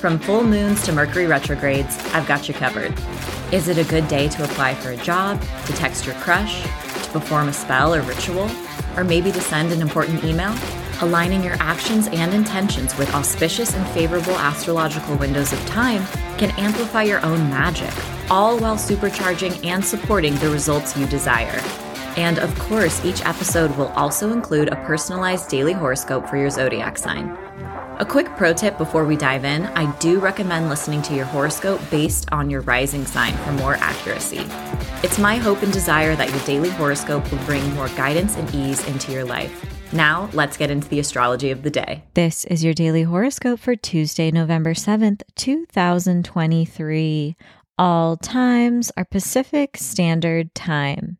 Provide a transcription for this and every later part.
From full moons to Mercury retrogrades, I've got you covered. Is it a good day to apply for a job, to text your crush, to perform a spell or ritual, or maybe to send an important email? Aligning your actions and intentions with auspicious and favorable astrological windows of time can amplify your own magic, all while supercharging and supporting the results you desire. And of course, each episode will also include a personalized daily horoscope for your zodiac sign. A quick pro tip before we dive in I do recommend listening to your horoscope based on your rising sign for more accuracy. It's my hope and desire that your daily horoscope will bring more guidance and ease into your life. Now, let's get into the astrology of the day. This is your daily horoscope for Tuesday, November 7th, 2023. All times are Pacific Standard Time.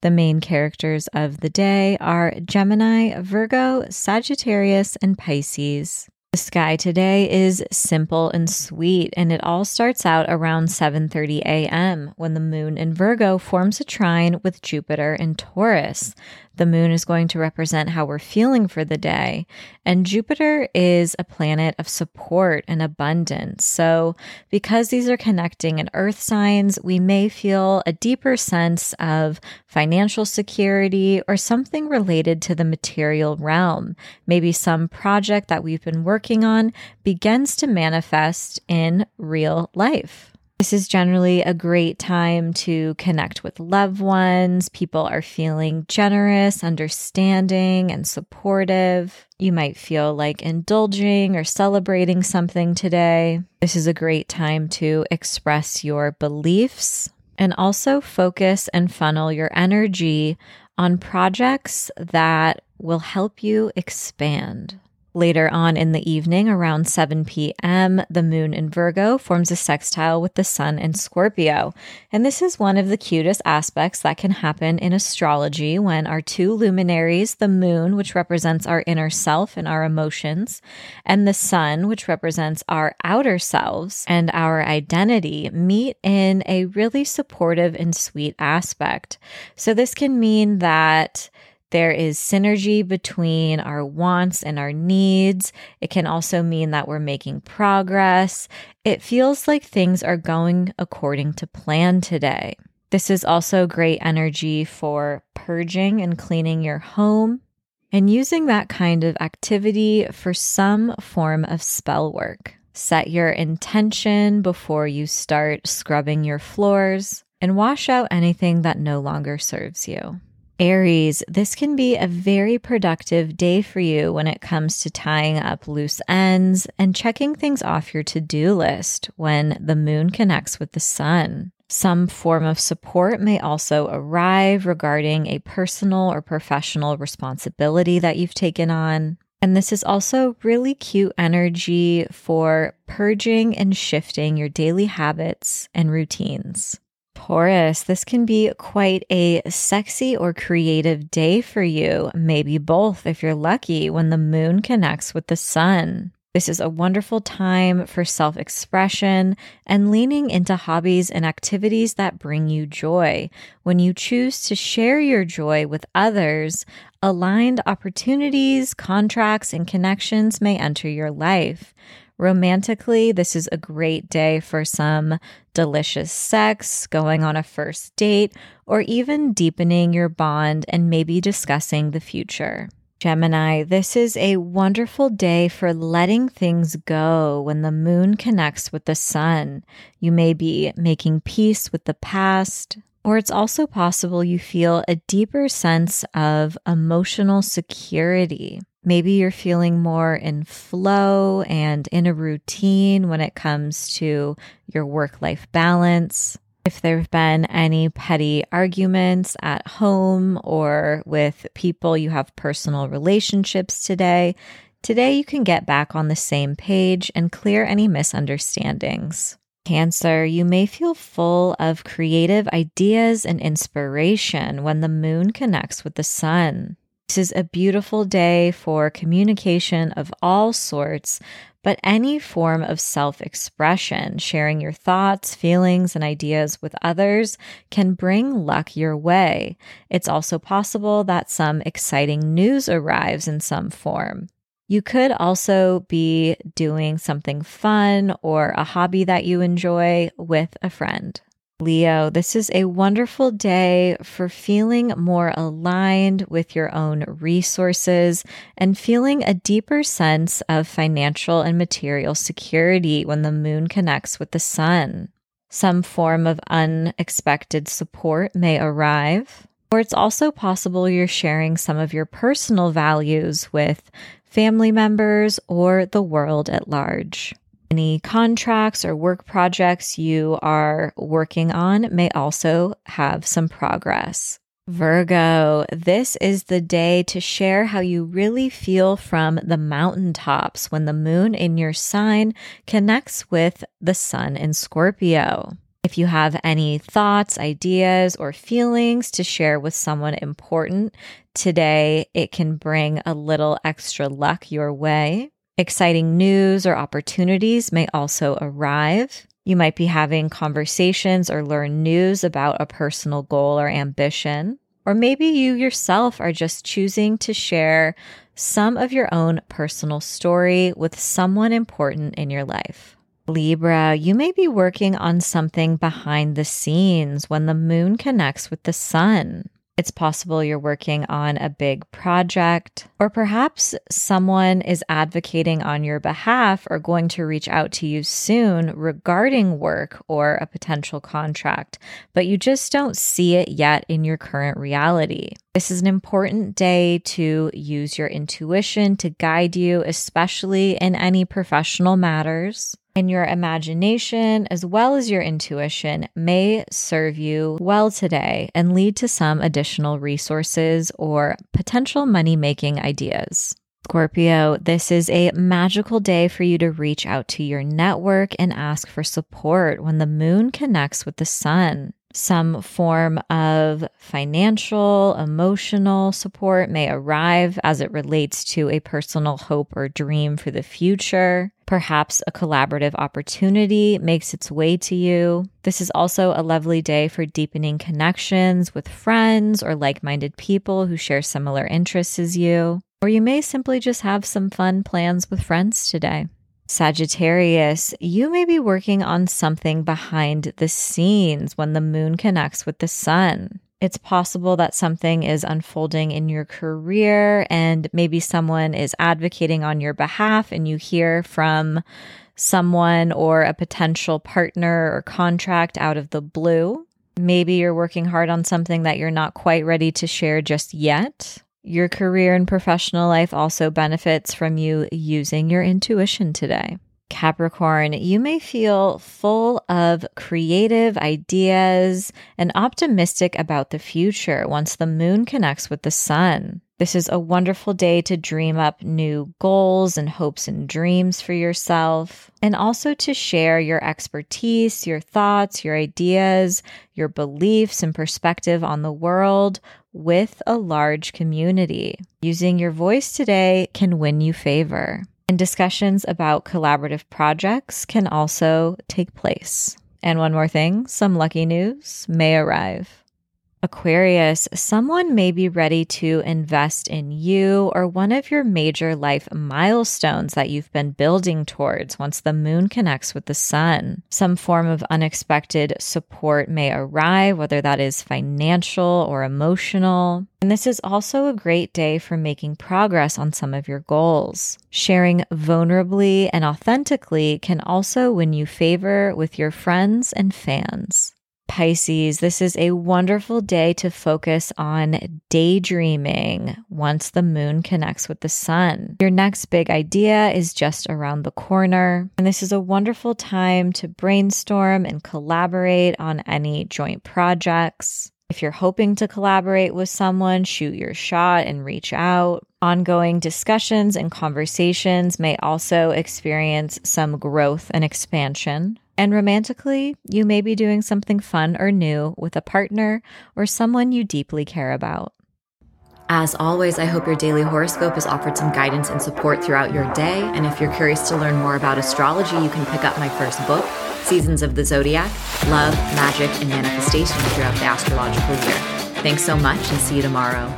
The main characters of the day are Gemini, Virgo, Sagittarius, and Pisces. The sky today is simple and sweet and it all starts out around 7:30 a.m. when the moon in Virgo forms a trine with Jupiter in Taurus. The moon is going to represent how we're feeling for the day. And Jupiter is a planet of support and abundance. So, because these are connecting in earth signs, we may feel a deeper sense of financial security or something related to the material realm. Maybe some project that we've been working on begins to manifest in real life. This is generally a great time to connect with loved ones. People are feeling generous, understanding, and supportive. You might feel like indulging or celebrating something today. This is a great time to express your beliefs and also focus and funnel your energy on projects that will help you expand. Later on in the evening, around 7 p.m., the moon in Virgo forms a sextile with the sun in Scorpio. And this is one of the cutest aspects that can happen in astrology when our two luminaries, the moon, which represents our inner self and our emotions, and the sun, which represents our outer selves and our identity, meet in a really supportive and sweet aspect. So this can mean that there is synergy between our wants and our needs. It can also mean that we're making progress. It feels like things are going according to plan today. This is also great energy for purging and cleaning your home and using that kind of activity for some form of spell work. Set your intention before you start scrubbing your floors and wash out anything that no longer serves you. Aries, this can be a very productive day for you when it comes to tying up loose ends and checking things off your to do list when the moon connects with the sun. Some form of support may also arrive regarding a personal or professional responsibility that you've taken on. And this is also really cute energy for purging and shifting your daily habits and routines. Taurus, this can be quite a sexy or creative day for you. Maybe both if you're lucky when the moon connects with the sun. This is a wonderful time for self expression and leaning into hobbies and activities that bring you joy. When you choose to share your joy with others, aligned opportunities, contracts, and connections may enter your life. Romantically, this is a great day for some delicious sex, going on a first date, or even deepening your bond and maybe discussing the future. Gemini, this is a wonderful day for letting things go when the moon connects with the sun. You may be making peace with the past, or it's also possible you feel a deeper sense of emotional security. Maybe you're feeling more in flow and in a routine when it comes to your work life balance. If there have been any petty arguments at home or with people you have personal relationships today, today you can get back on the same page and clear any misunderstandings. Cancer, you may feel full of creative ideas and inspiration when the moon connects with the sun. This is a beautiful day for communication of all sorts, but any form of self expression, sharing your thoughts, feelings, and ideas with others can bring luck your way. It's also possible that some exciting news arrives in some form. You could also be doing something fun or a hobby that you enjoy with a friend. Leo, this is a wonderful day for feeling more aligned with your own resources and feeling a deeper sense of financial and material security when the moon connects with the sun. Some form of unexpected support may arrive, or it's also possible you're sharing some of your personal values with family members or the world at large. Any contracts or work projects you are working on may also have some progress. Virgo, this is the day to share how you really feel from the mountaintops when the moon in your sign connects with the sun in Scorpio. If you have any thoughts, ideas, or feelings to share with someone important today, it can bring a little extra luck your way. Exciting news or opportunities may also arrive. You might be having conversations or learn news about a personal goal or ambition. Or maybe you yourself are just choosing to share some of your own personal story with someone important in your life. Libra, you may be working on something behind the scenes when the moon connects with the sun. It's possible you're working on a big project, or perhaps someone is advocating on your behalf or going to reach out to you soon regarding work or a potential contract, but you just don't see it yet in your current reality. This is an important day to use your intuition to guide you, especially in any professional matters and your imagination as well as your intuition may serve you well today and lead to some additional resources or potential money making ideas. Scorpio, this is a magical day for you to reach out to your network and ask for support when the moon connects with the sun. Some form of financial, emotional support may arrive as it relates to a personal hope or dream for the future. Perhaps a collaborative opportunity makes its way to you. This is also a lovely day for deepening connections with friends or like minded people who share similar interests as you. Or you may simply just have some fun plans with friends today. Sagittarius, you may be working on something behind the scenes when the moon connects with the sun. It's possible that something is unfolding in your career and maybe someone is advocating on your behalf and you hear from someone or a potential partner or contract out of the blue. Maybe you're working hard on something that you're not quite ready to share just yet. Your career and professional life also benefits from you using your intuition today. Capricorn, you may feel full of creative ideas and optimistic about the future once the moon connects with the sun. This is a wonderful day to dream up new goals and hopes and dreams for yourself, and also to share your expertise, your thoughts, your ideas, your beliefs, and perspective on the world with a large community. Using your voice today can win you favor. And discussions about collaborative projects can also take place. And one more thing some lucky news may arrive. Aquarius, someone may be ready to invest in you or one of your major life milestones that you've been building towards once the moon connects with the sun. Some form of unexpected support may arrive, whether that is financial or emotional. And this is also a great day for making progress on some of your goals. Sharing vulnerably and authentically can also win you favor with your friends and fans. Pisces, this is a wonderful day to focus on daydreaming once the moon connects with the sun. Your next big idea is just around the corner, and this is a wonderful time to brainstorm and collaborate on any joint projects. If you're hoping to collaborate with someone, shoot your shot and reach out. Ongoing discussions and conversations may also experience some growth and expansion. And romantically, you may be doing something fun or new with a partner or someone you deeply care about. As always, I hope your daily horoscope has offered some guidance and support throughout your day. And if you're curious to learn more about astrology, you can pick up my first book, Seasons of the Zodiac Love, Magick, and Manifestation throughout the astrological year. Thanks so much and see you tomorrow.